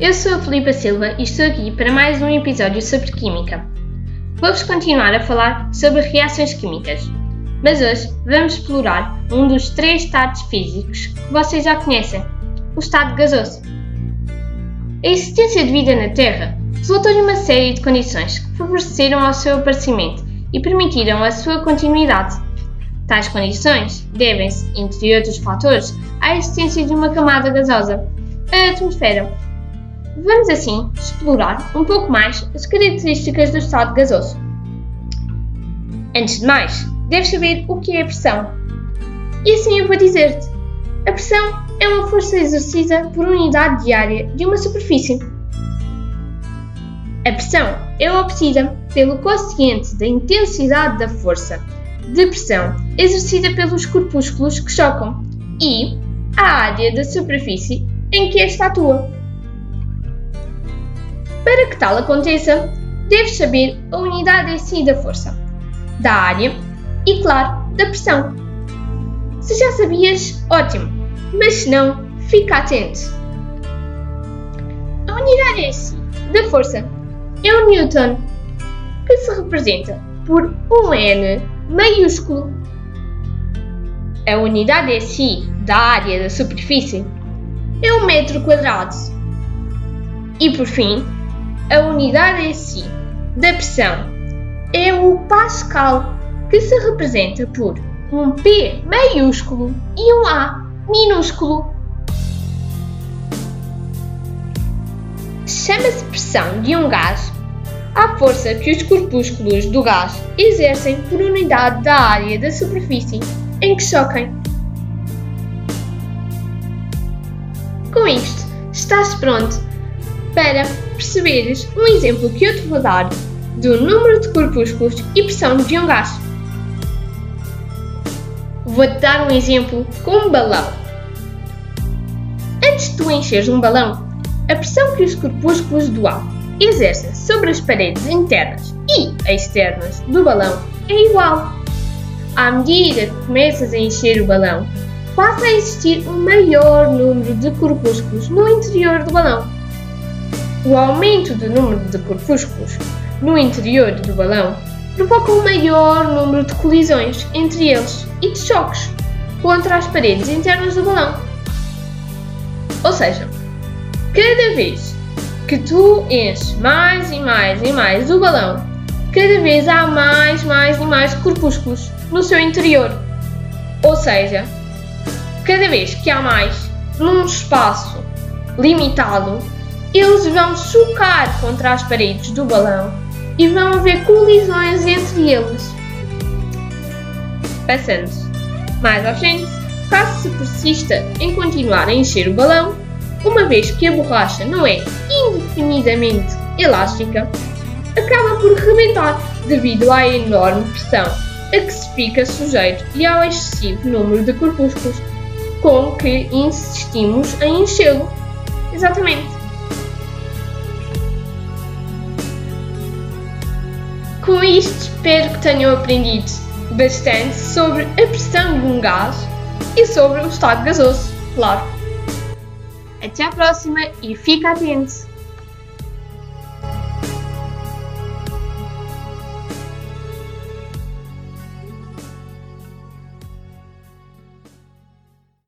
eu sou a Filipa Silva e estou aqui para mais um episódio sobre Química. Vou-vos continuar a falar sobre reações químicas, mas hoje vamos explorar um dos três estados físicos que vocês já conhecem, o estado gasoso. A existência de vida na Terra resultou de uma série de condições que favoreceram ao seu aparecimento e permitiram a sua continuidade. Tais condições devem-se, entre outros fatores, à existência de uma camada gasosa, a atmosfera. Vamos assim explorar um pouco mais as características do estado gasoso. Antes de mais, deves saber o que é pressão. E assim eu vou dizer-te: a pressão é uma força exercida por unidade diária de uma superfície. A pressão é obtida pelo quociente da intensidade da força de pressão exercida pelos corpúsculos que chocam e a área da superfície em que esta atua. Para que tal aconteça, deves saber a unidade em si da força, da área e, claro, da pressão. Se já sabias, ótimo, mas se não, fica atento. A unidade em si da força é o Newton, que se representa por um N maiúsculo. A unidade SI da área da superfície é um metro quadrado. E por fim, a unidade SI da pressão é o Pascal, que se representa por um P maiúsculo e um A minúsculo. Chama-se pressão de um gás à força que os corpúsculos do gás exercem por unidade da área da superfície em que choquem. Com isto, estás pronto para perceberes um exemplo que eu te vou dar do número de corpúsculos e pressão de um gás. Vou-te dar um exemplo com um balão. Antes de tu encheres um balão, a pressão que os corpúsculos do ar exercem sobre as paredes internas e externas do balão é igual. À medida que começas a encher o balão, passa a existir um maior número de corpúsculos no interior do balão. O aumento do número de corpúsculos no interior do balão provoca um maior número de colisões entre eles e de choques contra as paredes internas do balão. Ou seja, cada vez que tu enches mais e mais e mais o balão, cada vez há mais, mais e mais corpúsculos no seu interior. Ou seja, cada vez que há mais num espaço limitado, eles vão chocar contra as paredes do balão e vão haver colisões entre eles. Passando mais à frente, caso se persista em continuar a encher o balão, uma vez que a borracha não é indefinidamente elástica, acaba por rebentar devido à enorme pressão a que se fica sujeito e ao excessivo número de corpúsculos com que insistimos em enchê-lo. Exatamente. Com isto, espero que tenham aprendido bastante sobre a pressão de um gás e sobre o estado gasoso, claro. Até à próxima e fica atento!